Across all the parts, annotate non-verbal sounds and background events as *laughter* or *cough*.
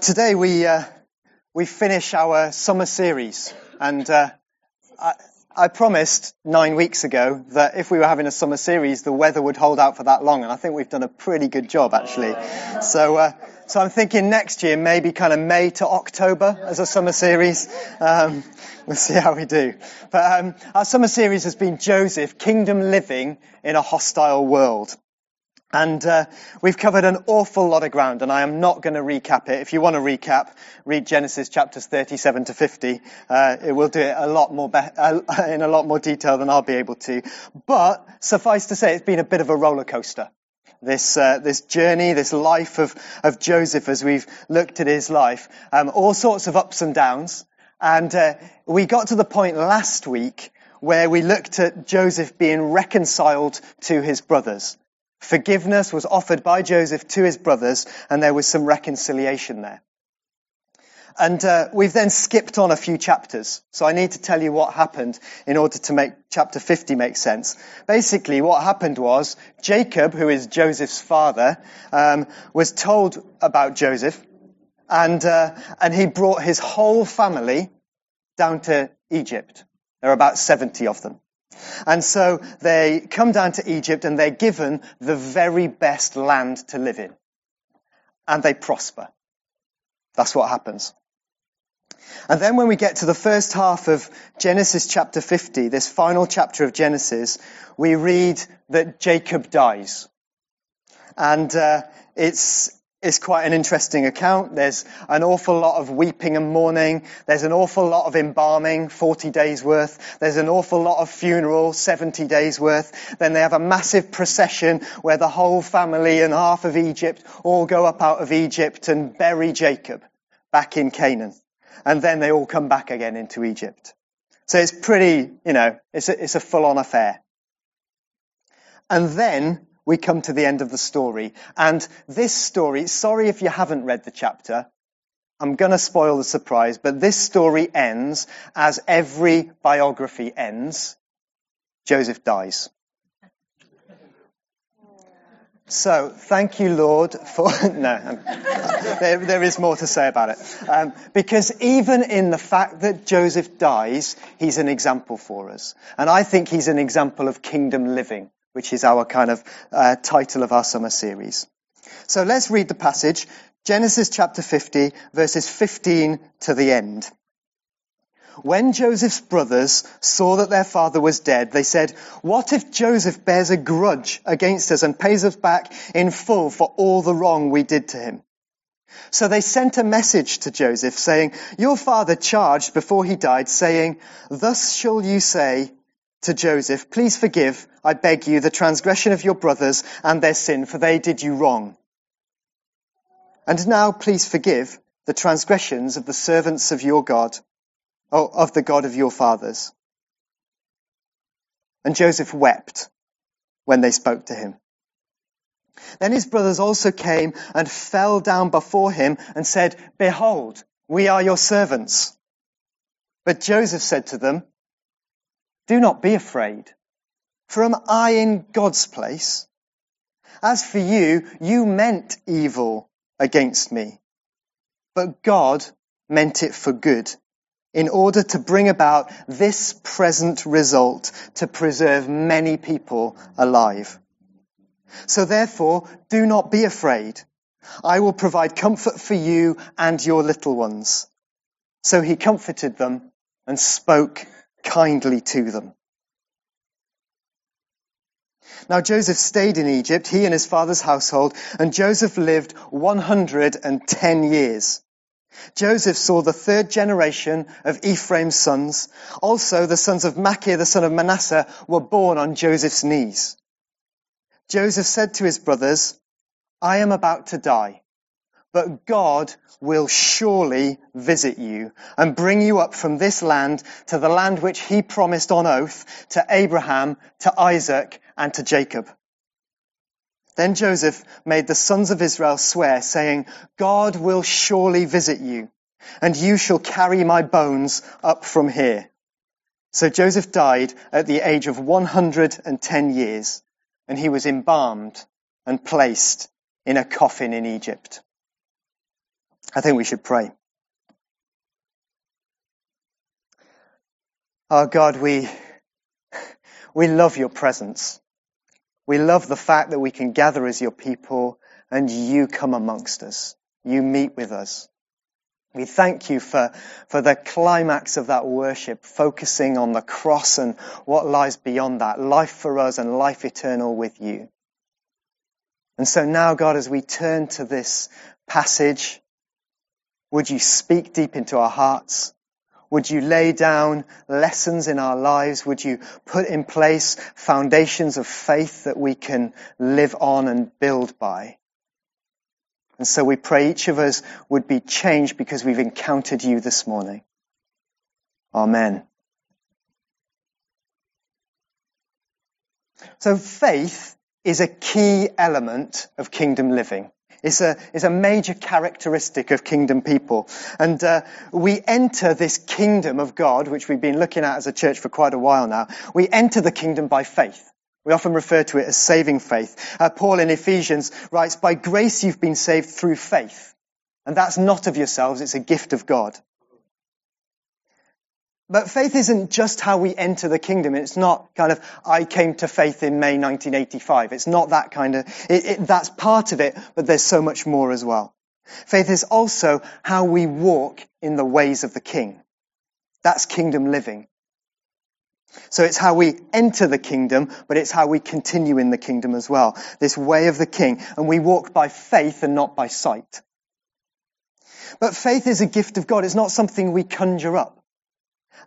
Today we uh, we finish our summer series, and uh, I, I, promised nine weeks ago that if we were having a summer series, the weather would hold out for that long, and I think we've done a pretty good job actually. So. Uh, so I'm thinking next year, maybe kind of May to October as a summer series. Um, we'll see how we do. But um, our summer series has been Joseph, Kingdom Living in a Hostile World. And uh, we've covered an awful lot of ground, and I am not going to recap it. If you want to recap, read Genesis chapters 37 to 50. Uh, it will do it a lot more be- uh, in a lot more detail than I'll be able to. But suffice to say, it's been a bit of a roller coaster. This uh, this journey, this life of of Joseph, as we've looked at his life, um, all sorts of ups and downs. And uh, we got to the point last week where we looked at Joseph being reconciled to his brothers. Forgiveness was offered by Joseph to his brothers, and there was some reconciliation there. And uh, we've then skipped on a few chapters. So I need to tell you what happened in order to make chapter 50 make sense. Basically, what happened was Jacob, who is Joseph's father, um, was told about Joseph, and uh, and he brought his whole family down to Egypt. There are about 70 of them. And so they come down to Egypt and they're given the very best land to live in. And they prosper. That's what happens. And then when we get to the first half of Genesis chapter 50, this final chapter of Genesis, we read that Jacob dies. And uh, it's is quite an interesting account. There's an awful lot of weeping and mourning. There's an awful lot of embalming, 40 days worth. There's an awful lot of funeral, 70 days worth. Then they have a massive procession where the whole family and half of Egypt all go up out of Egypt and bury Jacob back in Canaan. And then they all come back again into Egypt. So it's pretty, you know, it's a, it's a full on affair. And then we come to the end of the story. And this story, sorry if you haven't read the chapter, I'm going to spoil the surprise, but this story ends as every biography ends. Joseph dies. So, thank you, Lord, for. *laughs* no, um, there, there is more to say about it. Um, because even in the fact that Joseph dies, he's an example for us. And I think he's an example of kingdom living which is our kind of uh, title of our summer series. So let's read the passage, Genesis chapter 50, verses 15 to the end. When Joseph's brothers saw that their father was dead, they said, What if Joseph bears a grudge against us and pays us back in full for all the wrong we did to him? So they sent a message to Joseph saying, Your father charged before he died, saying, Thus shall you say, to Joseph, Please forgive, I beg you, the transgression of your brothers and their sin, for they did you wrong. And now please forgive the transgressions of the servants of your God, or of the God of your fathers. And Joseph wept when they spoke to him. Then his brothers also came and fell down before him and said, Behold, we are your servants. But Joseph said to them, do not be afraid, for am I in God's place? As for you, you meant evil against me, but God meant it for good in order to bring about this present result to preserve many people alive. So therefore, do not be afraid. I will provide comfort for you and your little ones. So he comforted them and spoke kindly to them. Now Joseph stayed in Egypt, he and his father's household, and Joseph lived 110 years. Joseph saw the third generation of Ephraim's sons. Also, the sons of Machir, the son of Manasseh, were born on Joseph's knees. Joseph said to his brothers, I am about to die, but God will surely visit you and bring you up from this land to the land which he promised on oath to Abraham, to Isaac, and to Jacob. Then Joseph made the sons of Israel swear, saying, God will surely visit you, and you shall carry my bones up from here. So Joseph died at the age of 110 years, and he was embalmed and placed in a coffin in Egypt. I think we should pray. Our oh God, we, we love your presence. We love the fact that we can gather as your people and you come amongst us. You meet with us. We thank you for, for the climax of that worship, focusing on the cross and what lies beyond that, life for us and life eternal with you. And so now, God, as we turn to this passage, would you speak deep into our hearts? Would you lay down lessons in our lives? Would you put in place foundations of faith that we can live on and build by? And so we pray each of us would be changed because we've encountered you this morning. Amen. So faith is a key element of kingdom living. It's a, it's a major characteristic of kingdom people. And uh, we enter this kingdom of God, which we've been looking at as a church for quite a while now. We enter the kingdom by faith. We often refer to it as saving faith. Uh, Paul in Ephesians writes, by grace you've been saved through faith. And that's not of yourselves, it's a gift of God. But faith isn't just how we enter the kingdom. It's not kind of, I came to faith in May 1985. It's not that kind of, it, it, that's part of it, but there's so much more as well. Faith is also how we walk in the ways of the king. That's kingdom living. So it's how we enter the kingdom, but it's how we continue in the kingdom as well. This way of the king. And we walk by faith and not by sight. But faith is a gift of God. It's not something we conjure up.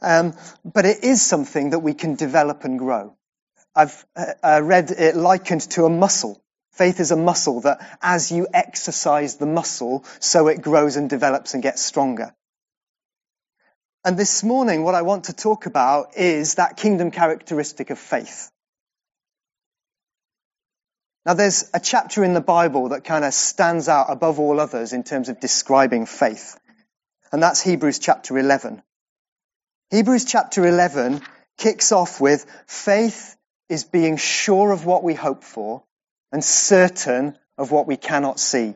Um, but it is something that we can develop and grow. I've uh, uh read it likened to a muscle. Faith is a muscle that as you exercise the muscle, so it grows and develops and gets stronger. And this morning, what I want to talk about is that kingdom characteristic of faith. Now, there's a chapter in the Bible that kind of stands out above all others in terms of describing faith. And that's Hebrews chapter 11. Hebrews chapter 11 kicks off with faith is being sure of what we hope for and certain of what we cannot see.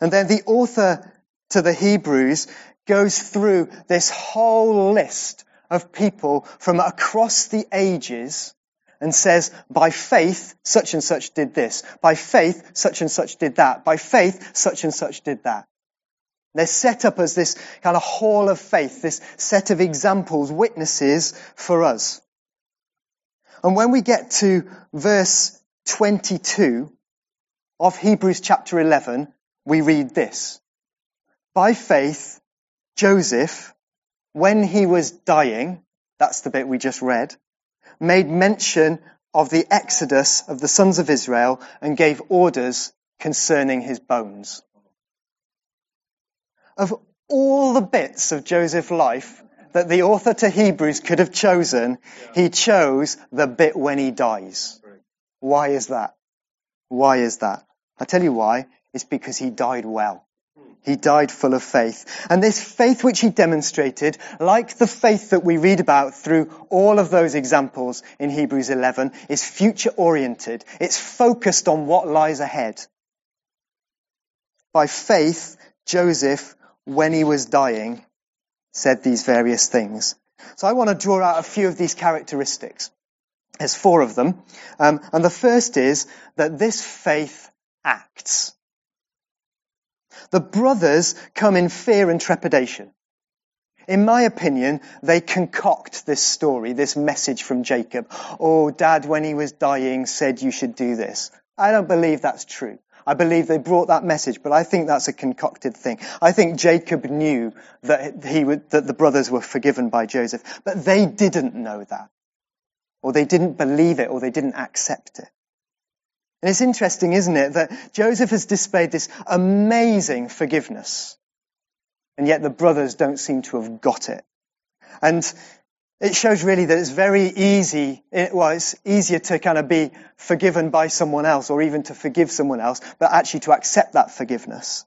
And then the author to the Hebrews goes through this whole list of people from across the ages and says, by faith, such and such did this. By faith, such and such did that. By faith, such and such did that. They're set up as this kind of hall of faith, this set of examples, witnesses for us. And when we get to verse 22 of Hebrews chapter 11, we read this. By faith, Joseph, when he was dying, that's the bit we just read, made mention of the exodus of the sons of Israel and gave orders concerning his bones. Of all the bits of Joseph's life that the author to Hebrews could have chosen, he chose the bit when he dies. Why is that? Why is that? I tell you why. It's because he died well. He died full of faith. And this faith which he demonstrated, like the faith that we read about through all of those examples in Hebrews 11, is future oriented. It's focused on what lies ahead. By faith, Joseph, when he was dying, said these various things. So I want to draw out a few of these characteristics. There's four of them. Um, and the first is that this faith acts. The brothers come in fear and trepidation. In my opinion, they concoct this story, this message from Jacob. Oh, dad, when he was dying, said you should do this. I don't believe that's true. I believe they brought that message, but I think that's a concocted thing. I think Jacob knew that he would, that the brothers were forgiven by Joseph, but they didn't know that. Or they didn't believe it, or they didn't accept it. And it's interesting, isn't it, that Joseph has displayed this amazing forgiveness. And yet the brothers don't seem to have got it. And it shows really that it's very easy, well, it's easier to kind of be forgiven by someone else or even to forgive someone else, but actually to accept that forgiveness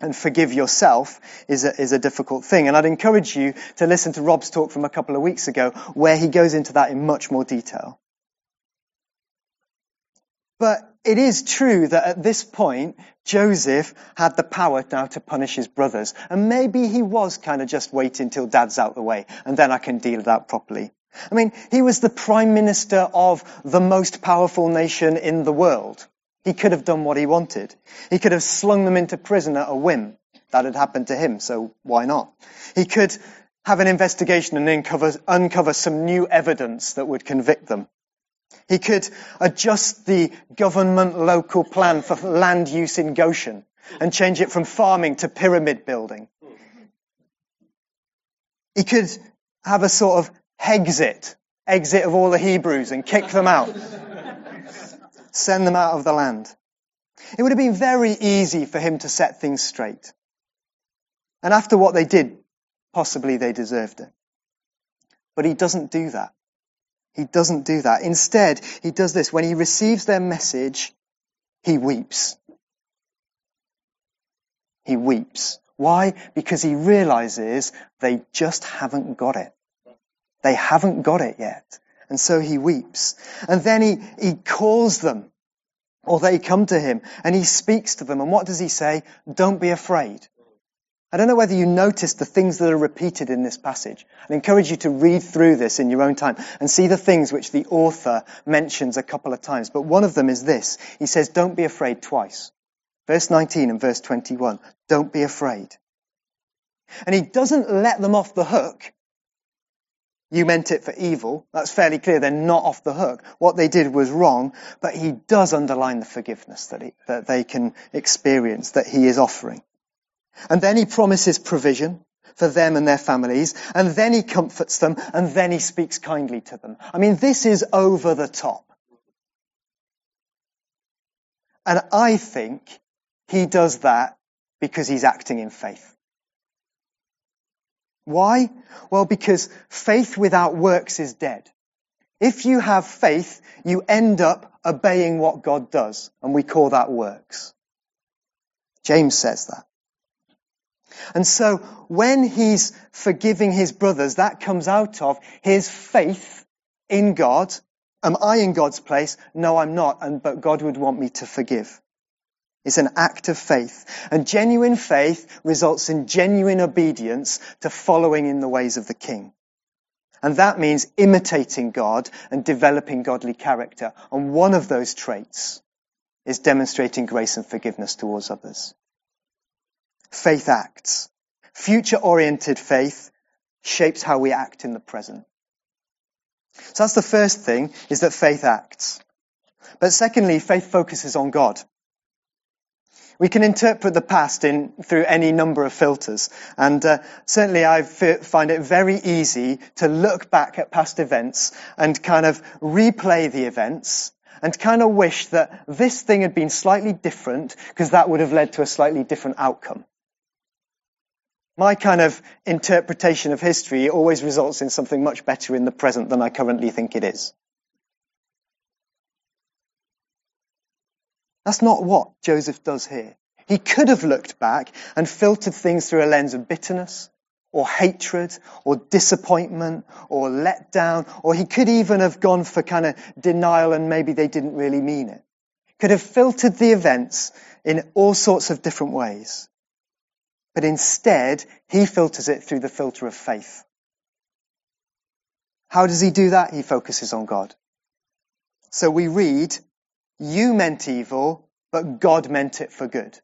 and forgive yourself is a, is a difficult thing. And I'd encourage you to listen to Rob's talk from a couple of weeks ago where he goes into that in much more detail. But it is true that at this point, Joseph had the power now to punish his brothers. And maybe he was kind of just waiting till dad's out the way and then I can deal with that properly. I mean, he was the prime minister of the most powerful nation in the world. He could have done what he wanted. He could have slung them into prison at a whim. That had happened to him, so why not? He could have an investigation and uncover, uncover some new evidence that would convict them. He could adjust the government local plan for land use in Goshen and change it from farming to pyramid building. He could have a sort of exit, exit of all the Hebrews and kick them out. *laughs* Send them out of the land. It would have been very easy for him to set things straight. And after what they did, possibly they deserved it. But he doesn't do that. He doesn't do that. Instead, he does this. When he receives their message, he weeps. He weeps. Why? Because he realizes they just haven't got it. They haven't got it yet. And so he weeps. And then he, he calls them, or they come to him, and he speaks to them. And what does he say? Don't be afraid. I don't know whether you noticed the things that are repeated in this passage. I encourage you to read through this in your own time and see the things which the author mentions a couple of times. But one of them is this. He says, don't be afraid twice. Verse 19 and verse 21. Don't be afraid. And he doesn't let them off the hook. You meant it for evil. That's fairly clear. They're not off the hook. What they did was wrong, but he does underline the forgiveness that, he, that they can experience, that he is offering. And then he promises provision for them and their families, and then he comforts them, and then he speaks kindly to them. I mean, this is over the top. And I think he does that because he's acting in faith. Why? Well, because faith without works is dead. If you have faith, you end up obeying what God does, and we call that works. James says that. And so when he's forgiving his brothers, that comes out of his faith in God. Am I in God's place? No, I'm not. And, but God would want me to forgive. It's an act of faith. And genuine faith results in genuine obedience to following in the ways of the King. And that means imitating God and developing godly character. And one of those traits is demonstrating grace and forgiveness towards others faith acts. Future oriented faith shapes how we act in the present. So that's the first thing, is that faith acts. But secondly, faith focuses on God. We can interpret the past in, through any number of filters. And uh, certainly I find it very easy to look back at past events and kind of replay the events and kind of wish that this thing had been slightly different because that would have led to a slightly different outcome my kind of interpretation of history always results in something much better in the present than I currently think it is. That's not what Joseph does here. He could have looked back and filtered things through a lens of bitterness or hatred or disappointment or letdown, or he could even have gone for kind of denial and maybe they didn't really mean it. Could have filtered the events in all sorts of different ways. But instead, he filters it through the filter of faith. How does he do that? He focuses on God. So we read, you meant evil, but God meant it for good.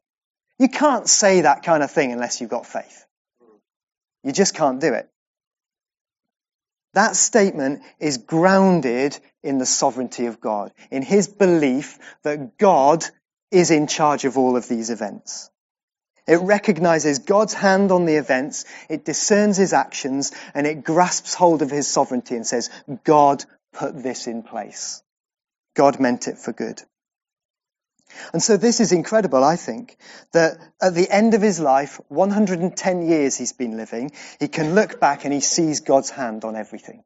You can't say that kind of thing unless you've got faith. You just can't do it. That statement is grounded in the sovereignty of God, in his belief that God is in charge of all of these events. It recognizes God's hand on the events, it discerns his actions, and it grasps hold of his sovereignty and says, God put this in place. God meant it for good. And so this is incredible, I think, that at the end of his life, 110 years he's been living, he can look back and he sees God's hand on everything.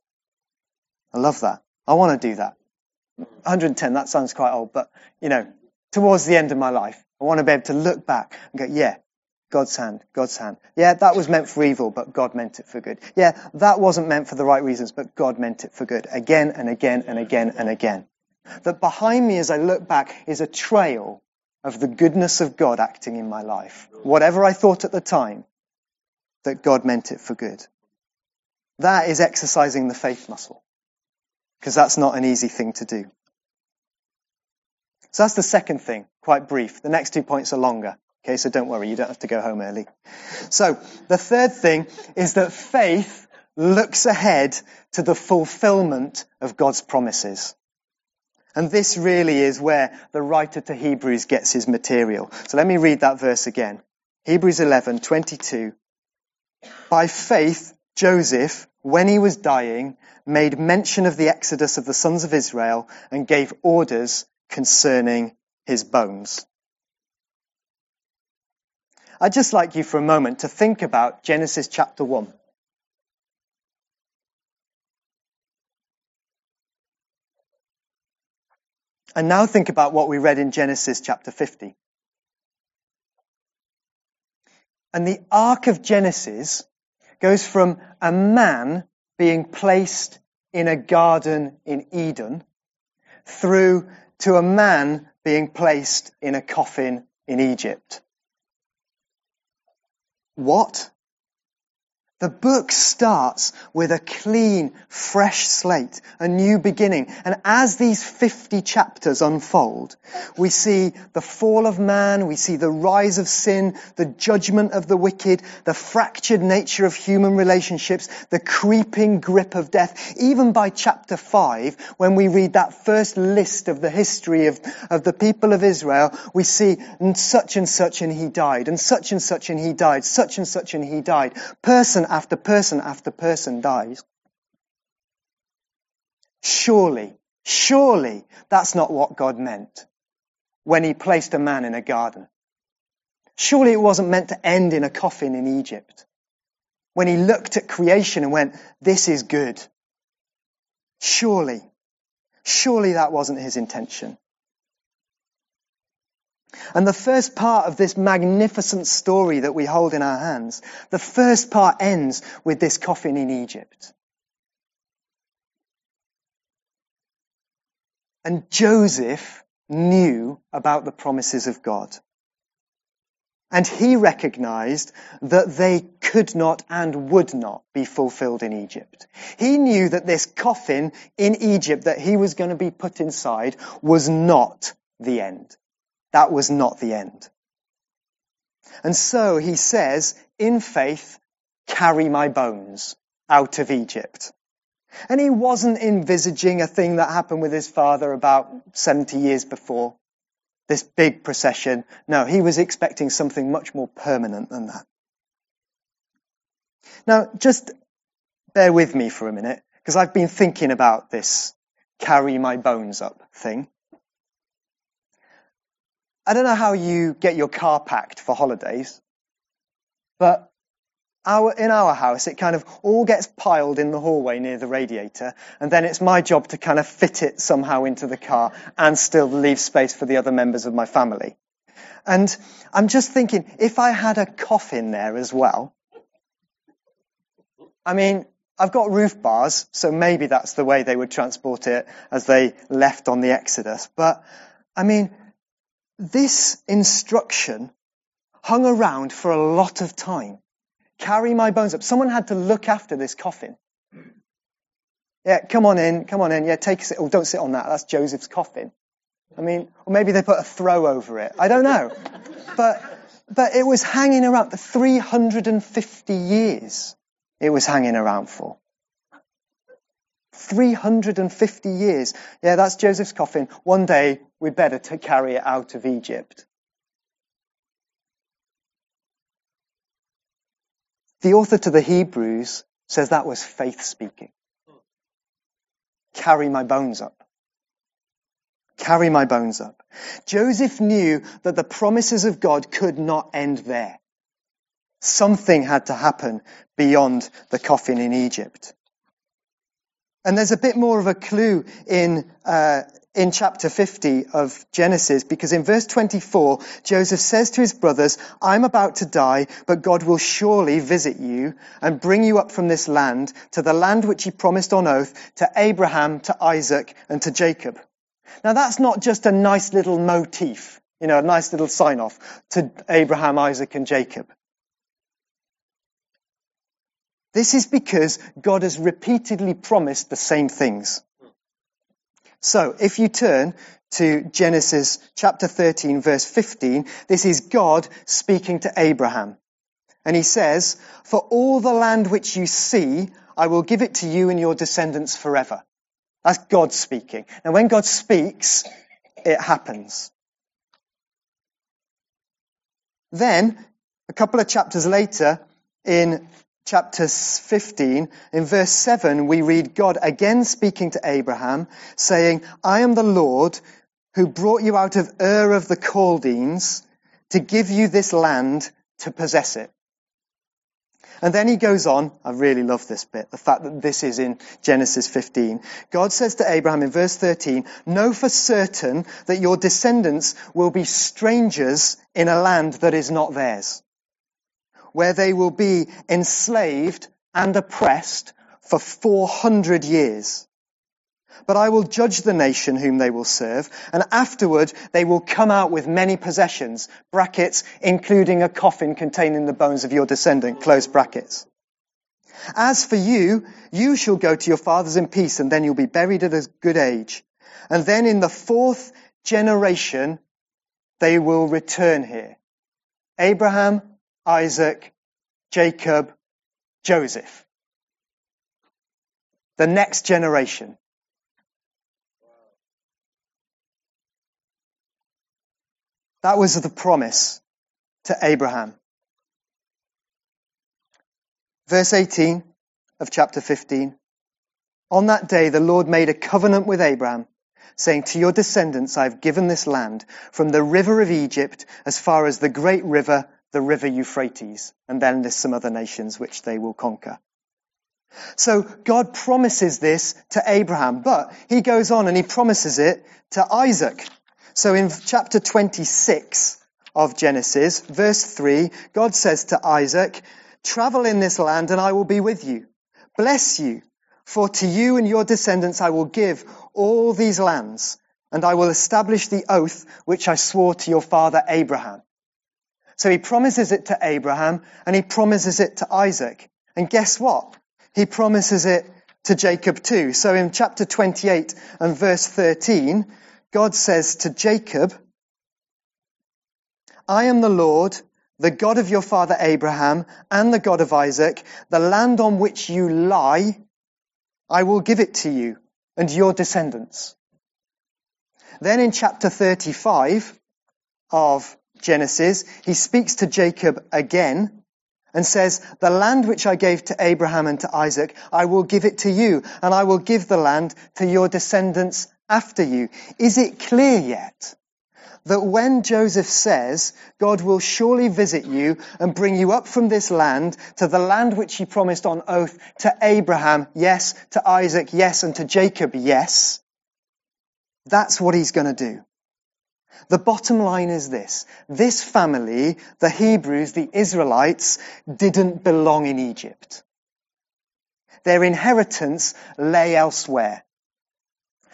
I love that. I want to do that. 110, that sounds quite old, but, you know, towards the end of my life, I want to be able to look back and go, yeah, God's hand, God's hand. Yeah, that was meant for evil, but God meant it for good. Yeah, that wasn't meant for the right reasons, but God meant it for good. Again and again and again and again. That behind me as I look back is a trail of the goodness of God acting in my life. Whatever I thought at the time, that God meant it for good. That is exercising the faith muscle. Because that's not an easy thing to do. So that's the second thing, quite brief. The next two points are longer. Okay, so don't worry, you don't have to go home early. So the third thing is that faith looks ahead to the fulfillment of God's promises. And this really is where the writer to Hebrews gets his material. So let me read that verse again. Hebrews 11, 22. By faith, Joseph, when he was dying, made mention of the exodus of the sons of Israel and gave orders concerning his bones. I'd just like you for a moment to think about Genesis chapter 1. And now think about what we read in Genesis chapter 50. And the arc of Genesis goes from a man being placed in a garden in Eden through to a man being placed in a coffin in Egypt. What? The book starts with a clean, fresh slate, a new beginning. And as these 50 chapters unfold, we see the fall of man, we see the rise of sin, the judgment of the wicked, the fractured nature of human relationships, the creeping grip of death. Even by chapter 5, when we read that first list of the history of, of the people of Israel, we see and such and such and he died, and such and such and he died, such and such and he died. Person after person after person dies. Surely, surely that's not what God meant when he placed a man in a garden. Surely it wasn't meant to end in a coffin in Egypt. When he looked at creation and went, this is good. Surely, surely that wasn't his intention. And the first part of this magnificent story that we hold in our hands, the first part ends with this coffin in Egypt. And Joseph knew about the promises of God. And he recognized that they could not and would not be fulfilled in Egypt. He knew that this coffin in Egypt that he was going to be put inside was not the end. That was not the end. And so he says, in faith, carry my bones out of Egypt. And he wasn't envisaging a thing that happened with his father about 70 years before. This big procession. No, he was expecting something much more permanent than that. Now, just bear with me for a minute, because I've been thinking about this carry my bones up thing. I don't know how you get your car packed for holidays, but our, in our house, it kind of all gets piled in the hallway near the radiator, and then it's my job to kind of fit it somehow into the car and still leave space for the other members of my family. And I'm just thinking, if I had a coffin there as well, I mean, I've got roof bars, so maybe that's the way they would transport it as they left on the Exodus. But, I mean, this instruction hung around for a lot of time. Carry my bones up. Someone had to look after this coffin. Yeah, come on in, come on in. Yeah, take a sit. Oh, don't sit on that. That's Joseph's coffin. I mean, or maybe they put a throw over it. I don't know. But, but it was hanging around for 350 years. It was hanging around for. 350 years. Yeah, that's Joseph's coffin. One day we'd better to carry it out of Egypt. The author to the Hebrews says that was faith speaking. Carry my bones up. Carry my bones up. Joseph knew that the promises of God could not end there. Something had to happen beyond the coffin in Egypt. And there's a bit more of a clue in, uh, in chapter 50 of Genesis because in verse 24, Joseph says to his brothers, I'm about to die, but God will surely visit you and bring you up from this land to the land which he promised on oath to Abraham, to Isaac, and to Jacob. Now that's not just a nice little motif, you know, a nice little sign off to Abraham, Isaac and Jacob. This is because God has repeatedly promised the same things. So if you turn to Genesis chapter 13 verse 15, this is God speaking to Abraham. And he says, for all the land which you see, I will give it to you and your descendants forever. That's God speaking. And when God speaks, it happens. Then, a couple of chapters later, in chapter 15, in verse 7, we read God again speaking to Abraham, saying, I am the Lord who brought you out of Ur of the Chaldeans to give you this land to possess it. And then he goes on, I really love this bit, the fact that this is in Genesis 15. God says to Abraham in verse 13, know for certain that your descendants will be strangers in a land that is not theirs, where they will be enslaved and oppressed for 400 years. But I will judge the nation whom they will serve, and afterward they will come out with many possessions, brackets, including a coffin containing the bones of your descendant, close brackets. As for you, you shall go to your fathers in peace, and then you'll be buried at a good age. And then in the fourth generation, they will return here. Abraham, Isaac, Jacob, Joseph. The next generation. That was the promise to Abraham. Verse 18 of chapter 15. On that day, the Lord made a covenant with Abraham, saying, To your descendants I have given this land, from the river of Egypt as far as the great river, the river Euphrates. And then there's some other nations which they will conquer. So God promises this to Abraham, but he goes on and he promises it to Isaac. So in chapter 26 of Genesis, verse 3, God says to Isaac, travel in this land and I will be with you. Bless you. For to you and your descendants I will give all these lands and I will establish the oath which I swore to your father Abraham. So he promises it to Abraham and he promises it to Isaac. And guess what? He promises it to Jacob too. So in chapter 28 and verse 13, God says to Jacob, I am the Lord, the God of your father Abraham and the God of Isaac. The land on which you lie, I will give it to you and your descendants. Then in chapter 35 of Genesis, he speaks to Jacob again and says, the land which I gave to Abraham and to Isaac, I will give it to you and I will give the land to your descendants after you. Is it clear yet that when Joseph says, God will surely visit you and bring you up from this land to the land which he promised on oath to Abraham, yes, to Isaac, yes, and to Jacob, yes, that's what he's going to do. The bottom line is this. This family, the Hebrews, the Israelites, didn't belong in Egypt. Their inheritance lay elsewhere.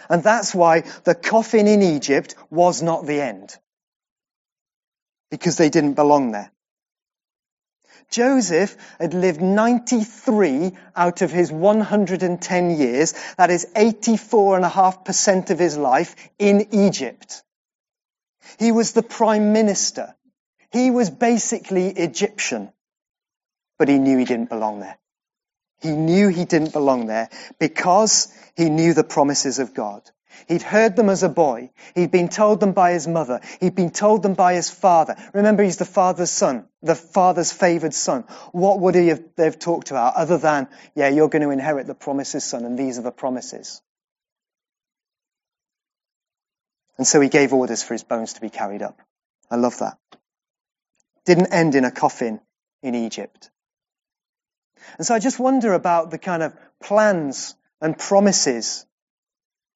And that's why the coffin in Egypt was not the end. Because they didn't belong there. Joseph had lived 93 out of his 110 years, that is 84.5% of his life, in Egypt. He was the prime minister. He was basically Egyptian, but he knew he didn't belong there. He knew he didn't belong there because he knew the promises of God. He'd heard them as a boy. He'd been told them by his mother. He'd been told them by his father. Remember, he's the father's son, the father's favored son. What would he have, they've talked about other than, yeah, you're going to inherit the promises, son, and these are the promises. And so he gave orders for his bones to be carried up. I love that. Didn't end in a coffin in Egypt. And so I just wonder about the kind of plans and promises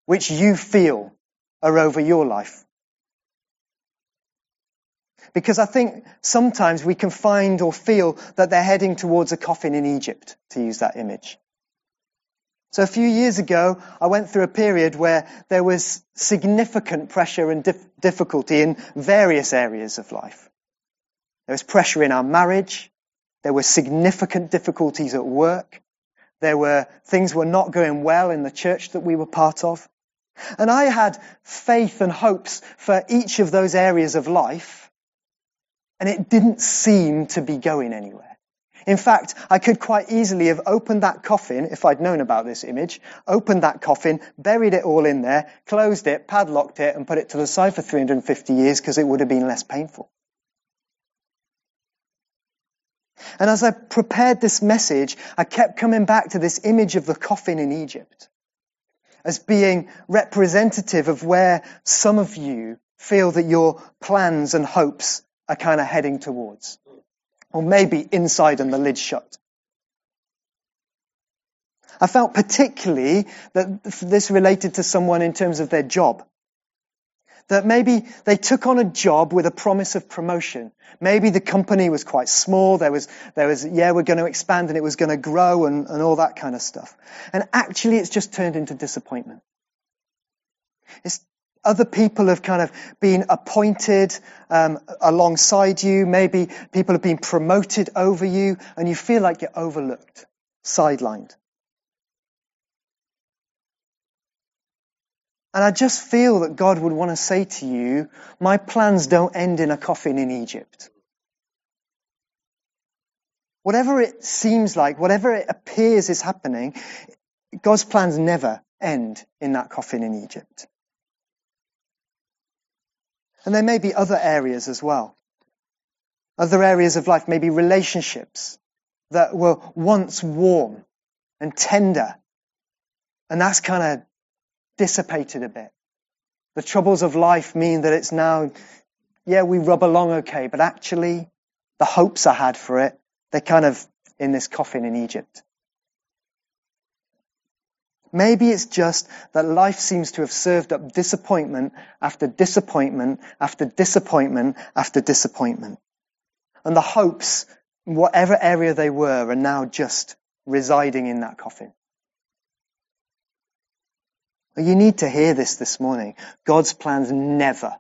which you feel are over your life. Because I think sometimes we can find or feel that they're heading towards a coffin in Egypt, to use that image. So a few years ago, I went through a period where there was significant pressure and dif- difficulty in various areas of life. There was pressure in our marriage. There were significant difficulties at work. There were things were not going well in the church that we were part of. And I had faith and hopes for each of those areas of life. And it didn't seem to be going anywhere. In fact, I could quite easily have opened that coffin, if I'd known about this image, opened that coffin, buried it all in there, closed it, padlocked it, and put it to the side for 350 years because it would have been less painful. And as I prepared this message, I kept coming back to this image of the coffin in Egypt as being representative of where some of you feel that your plans and hopes are kind of heading towards or maybe inside and the lid shut. I felt particularly that this related to someone in terms of their job. That maybe they took on a job with a promise of promotion. Maybe the company was quite small. There was, there was, yeah, we're going to expand and it was going to grow and, and all that kind of stuff. And actually it's just turned into disappointment. It's other people have kind of been appointed um, alongside you. Maybe people have been promoted over you, and you feel like you're overlooked, sidelined. And I just feel that God would want to say to you, my plans don't end in a coffin in Egypt. Whatever it seems like, whatever it appears is happening, God's plans never end in that coffin in Egypt. And there may be other areas as well. Other areas of life, maybe relationships that were once warm and tender. And that's kind of dissipated a bit. The troubles of life mean that it's now, yeah, we rub along okay, but actually the hopes I had for it, they're kind of in this coffin in Egypt. Maybe it's just that life seems to have served up disappointment after disappointment after disappointment after disappointment. And the hopes, whatever area they were, are now just residing in that coffin. You need to hear this this morning. God's plans never,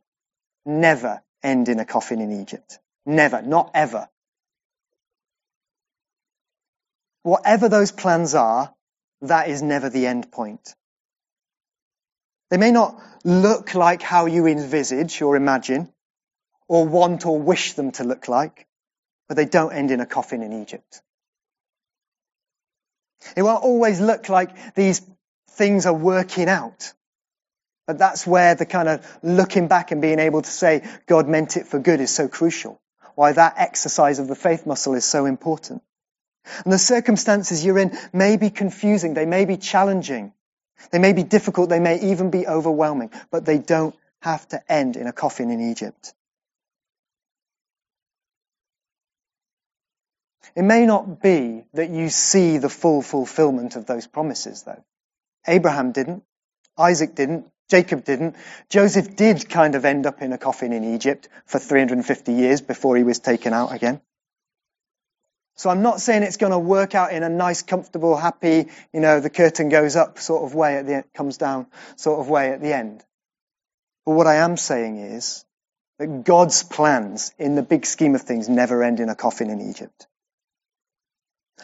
never end in a coffin in Egypt. Never, not ever. Whatever those plans are, that is never the end point. They may not look like how you envisage or imagine, or want or wish them to look like, but they don't end in a coffin in Egypt. It won't always look like these things are working out. But that's where the kind of looking back and being able to say God meant it for good is so crucial. Why that exercise of the faith muscle is so important. And the circumstances you're in may be confusing, they may be challenging, they may be difficult, they may even be overwhelming, but they don't have to end in a coffin in Egypt. It may not be that you see the full fulfillment of those promises, though. Abraham didn't. Isaac didn't. Jacob didn't. Joseph did kind of end up in a coffin in Egypt for 350 years before he was taken out again. So I'm not saying it's going to work out in a nice, comfortable, happy, you know, the curtain goes up sort of way at the end, comes down sort of way at the end. But what I am saying is that God's plans in the big scheme of things never end in a coffin in Egypt.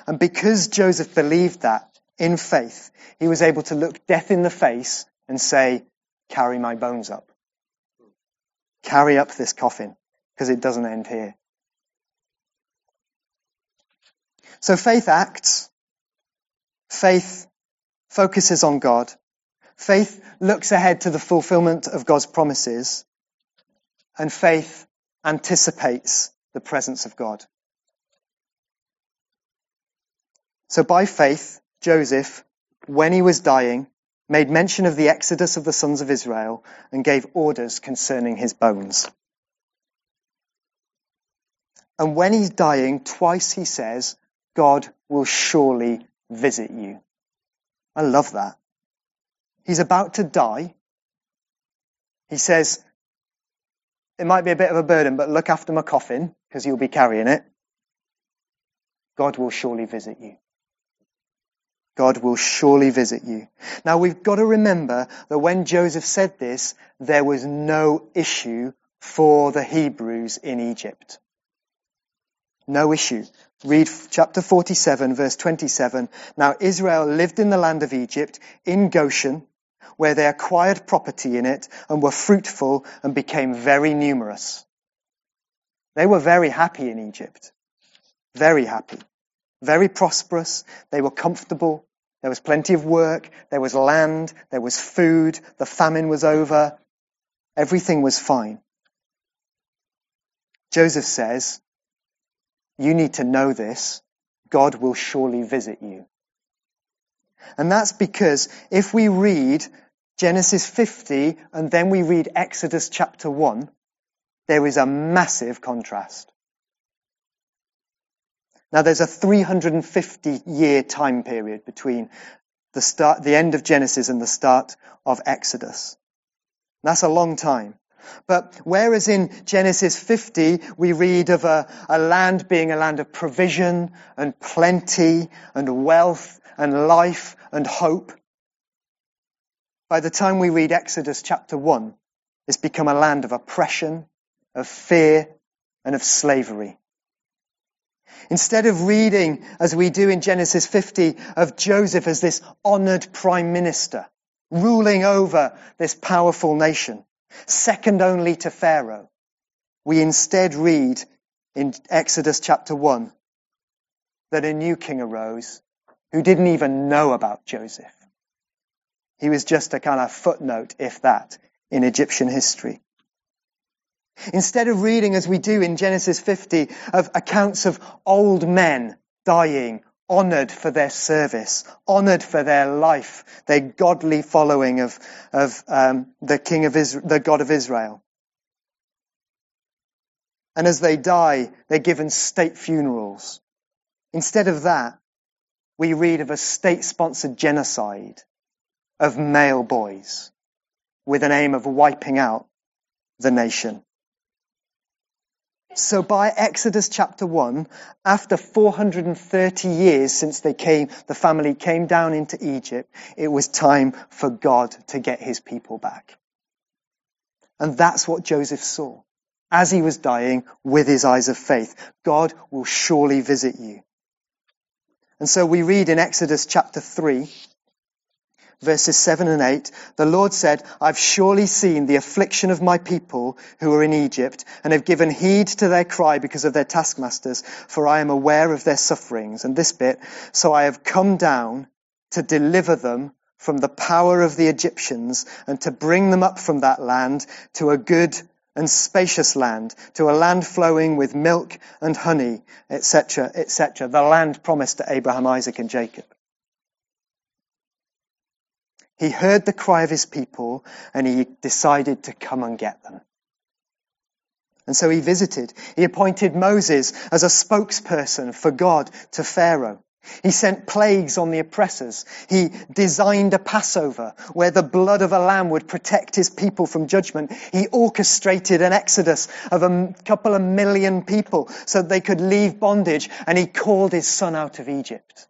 And because Joseph believed that in faith, he was able to look death in the face and say, carry my bones up. Carry up this coffin because it doesn't end here. So faith acts. Faith focuses on God. Faith looks ahead to the fulfillment of God's promises. And faith anticipates the presence of God. So by faith, Joseph, when he was dying, made mention of the exodus of the sons of Israel and gave orders concerning his bones. And when he's dying, twice he says, God will surely visit you. I love that. He's about to die. He says, it might be a bit of a burden, but look after my coffin because you'll be carrying it. God will surely visit you. God will surely visit you. Now we've got to remember that when Joseph said this, there was no issue for the Hebrews in Egypt. No issue. Read chapter 47 verse 27. Now Israel lived in the land of Egypt, in Goshen, where they acquired property in it and were fruitful and became very numerous. They were very happy in Egypt. Very happy. Very prosperous. They were comfortable. There was plenty of work. There was land. There was food. The famine was over. Everything was fine. Joseph says, you need to know this. God will surely visit you. And that's because if we read Genesis 50 and then we read Exodus chapter 1, there is a massive contrast. Now there's a 350 year time period between the start, the end of Genesis and the start of Exodus. That's a long time. But whereas in Genesis 50 we read of a, a, land being a land of provision and plenty and wealth and life and hope, by the time we read Exodus chapter 1, it's become a land of oppression, of fear, and of slavery. Instead of reading, as we do in Genesis 50, of Joseph as this honored prime minister, ruling over this powerful nation, second only to Pharaoh. We instead read in Exodus chapter 1 that a new king arose who didn't even know about Joseph. He was just a kind of footnote, if that, in Egyptian history. Instead of reading, as we do in Genesis 50, of accounts of old men dying honored for their service, honored for their life, their godly following of, of um, the King of the God of Israel. And as they die, they're given state funerals. Instead of that, we read of a state-sponsored genocide of male boys with an aim of wiping out the nation. So by Exodus chapter 1, after 430 years since they came, the family came down into Egypt, it was time for God to get his people back. And that's what Joseph saw. As he was dying with his eyes of faith, God will surely visit you. And so we read in Exodus chapter 3, verses 7 and 8, the Lord said, I've surely seen the affliction of my people who are in Egypt and have given heed to their cry because of their taskmasters, for I am aware of their sufferings. And this bit, so I have come down to deliver them from the power of the Egyptians and to bring them up from that land to a good and spacious land, to a land flowing with milk and honey, etc., etc., the land promised to Abraham, Isaac, and Jacob. He heard the cry of his people and he decided to come and get them. And so he visited. He appointed Moses as a spokesperson for God to Pharaoh. He sent plagues on the oppressors. He designed a Passover where the blood of a lamb would protect his people from judgment. He orchestrated an exodus of a couple of million people so they could leave bondage and he called his son out of Egypt.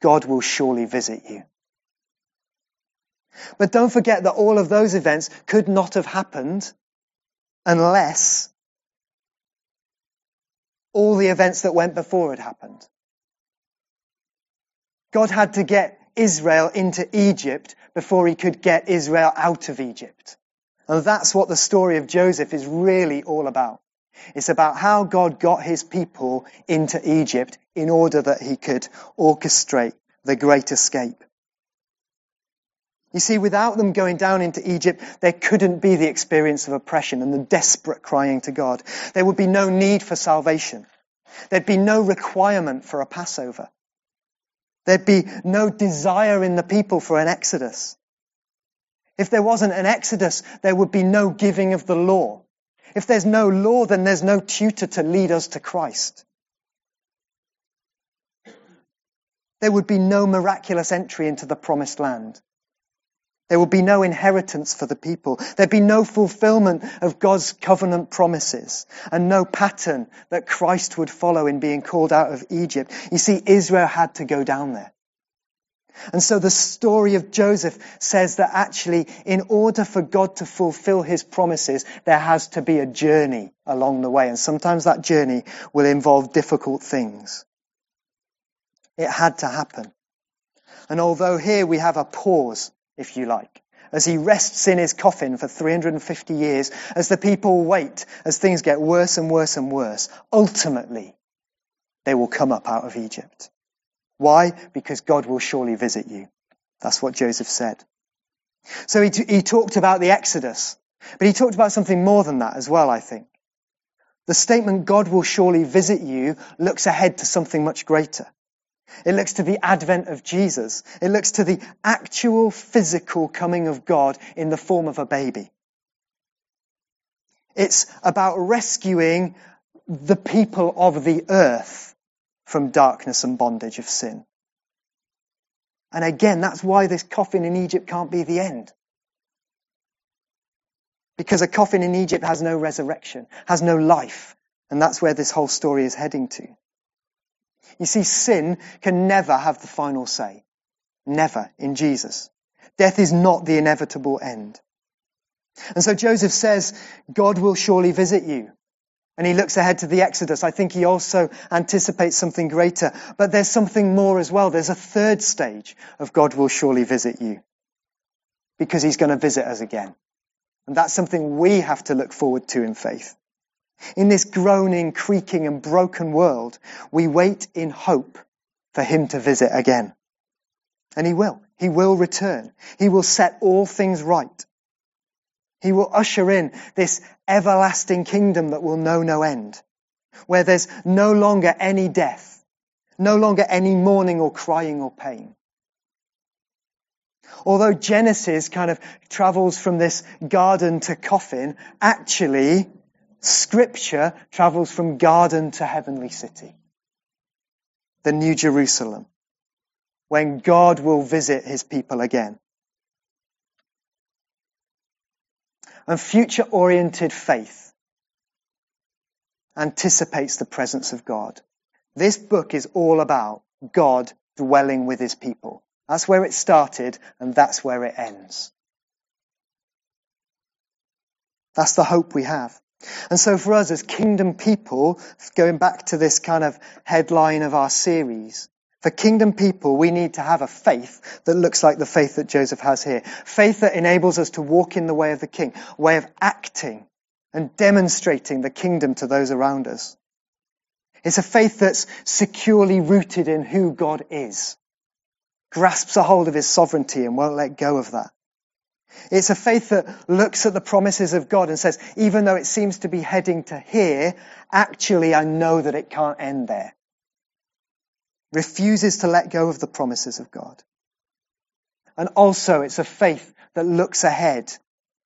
God will surely visit you. But don't forget that all of those events could not have happened unless all the events that went before had happened. God had to get Israel into Egypt before he could get Israel out of Egypt. And that's what the story of Joseph is really all about. It's about how God got his people into Egypt in order that he could orchestrate the great escape. You see, without them going down into Egypt, there couldn't be the experience of oppression and the desperate crying to God. There would be no need for salvation. There'd be no requirement for a Passover. There'd be no desire in the people for an exodus. If there wasn't an exodus, there would be no giving of the law. If there's no law, then there's no tutor to lead us to Christ. There would be no miraculous entry into the promised land. There would be no inheritance for the people. There'd be no fulfillment of God's covenant promises and no pattern that Christ would follow in being called out of Egypt. You see, Israel had to go down there. And so the story of Joseph says that actually, in order for God to fulfill his promises, there has to be a journey along the way. And sometimes that journey will involve difficult things. It had to happen. And although here we have a pause, if you like, as he rests in his coffin for 350 years, as the people wait, as things get worse and worse and worse, ultimately, they will come up out of Egypt. Why? Because God will surely visit you. That's what Joseph said. So he, he talked about the Exodus, but he talked about something more than that as well, I think. The statement, God will surely visit you, looks ahead to something much greater. It looks to the advent of Jesus. It looks to the actual physical coming of God in the form of a baby. It's about rescuing the people of the earth from darkness and bondage of sin. And again, that's why this coffin in Egypt can't be the end. Because a coffin in Egypt has no resurrection, has no life. And that's where this whole story is heading to. You see, sin can never have the final say. Never in Jesus. Death is not the inevitable end. And so Joseph says, God will surely visit you. And he looks ahead to the Exodus. I think he also anticipates something greater. But there's something more as well. There's a third stage of God will surely visit you. Because he's going to visit us again. And that's something we have to look forward to in faith. In this groaning, creaking and broken world, we wait in hope for him to visit again. And he will. He will return. He will set all things right. He will usher in this everlasting kingdom that will know no end, where there's no longer any death, no longer any mourning or crying or pain. Although Genesis kind of travels from this garden to coffin, actually Scripture travels from garden to heavenly city. The New Jerusalem. When God will visit his people again. And future oriented faith anticipates the presence of God. This book is all about God dwelling with his people. That's where it started and that's where it ends. That's the hope we have. And so for us as kingdom people, going back to this kind of headline of our series, for kingdom people, we need to have a faith that looks like the faith that Joseph has here. Faith that enables us to walk in the way of the king, way of acting and demonstrating the kingdom to those around us. It's a faith that's securely rooted in who God is, grasps a hold of his sovereignty and won't let go of that. It's a faith that looks at the promises of God and says, even though it seems to be heading to here, actually I know that it can't end there. Refuses to let go of the promises of God. And also it's a faith that looks ahead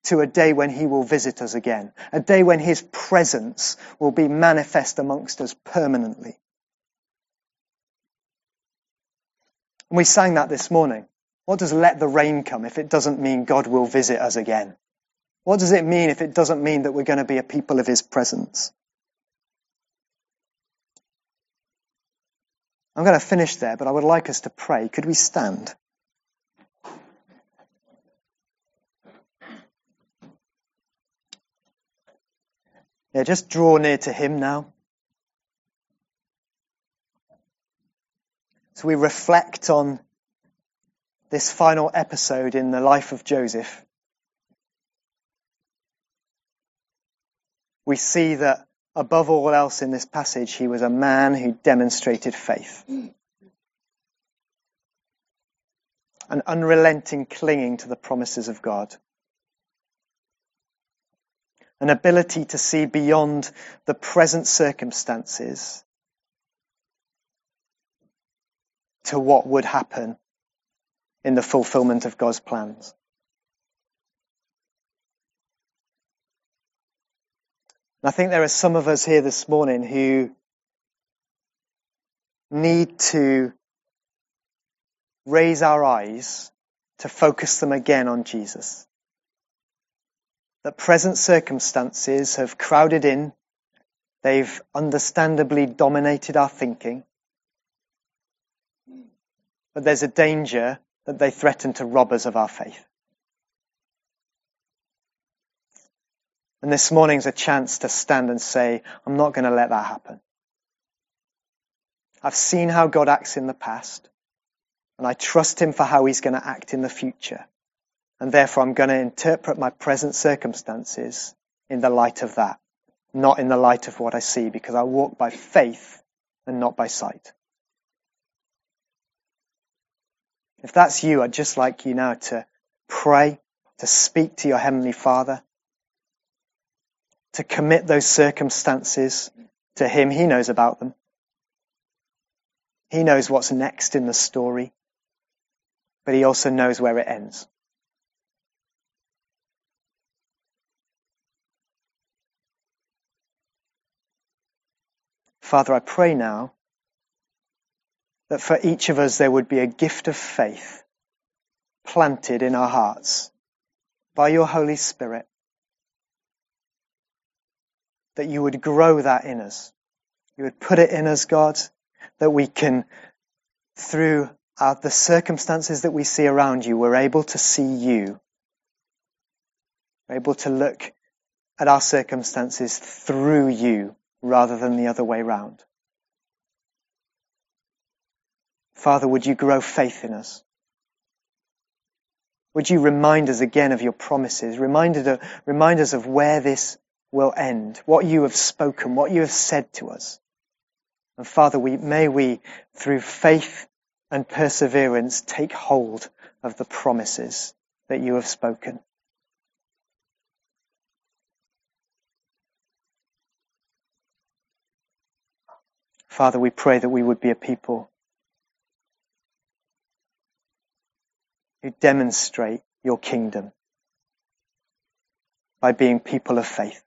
to a day when he will visit us again. A day when his presence will be manifest amongst us permanently. And we sang that this morning. What does let the rain come if it doesn't mean God will visit us again? What does it mean if it doesn't mean that we're going to be a people of his presence? I'm going to finish there, but I would like us to pray. Could we stand? Yeah, just draw near to him now. So we reflect on this final episode in the life of Joseph, we see that above all else in this passage, he was a man who demonstrated faith. An unrelenting clinging to the promises of God. An ability to see beyond the present circumstances to what would happen in the fulfillment of God's plans. And I think there are some of us here this morning who need to raise our eyes to focus them again on Jesus. That present circumstances have crowded in. They've understandably dominated our thinking. but there's a danger that they threaten to rob us of our faith. And this morning's a chance to stand and say, I'm not going to let that happen. I've seen how God acts in the past, and I trust Him for how He's going to act in the future. And therefore, I'm going to interpret my present circumstances in the light of that, not in the light of what I see, because I walk by faith and not by sight. If that's you, I'd just like you now to pray, to speak to your Heavenly Father, to commit those circumstances to Him. He knows about them. He knows what's next in the story, but He also knows where it ends. Father, I pray now that for each of us there would be a gift of faith planted in our hearts by your Holy Spirit. That you would grow that in us. You would put it in us, God, that we can, through our, the circumstances that we see around you, we're able to see you. We're able to look at our circumstances through you rather than the other way round. Father, would you grow faith in us? Would you remind us again of your promises? Remind us, of, where this will end, what you have spoken, what you have said to us. And Father, we, may we, through faith and perseverance, take hold of the promises that you have spoken. Father, we pray that we would be a people who demonstrate your kingdom by being people of faith.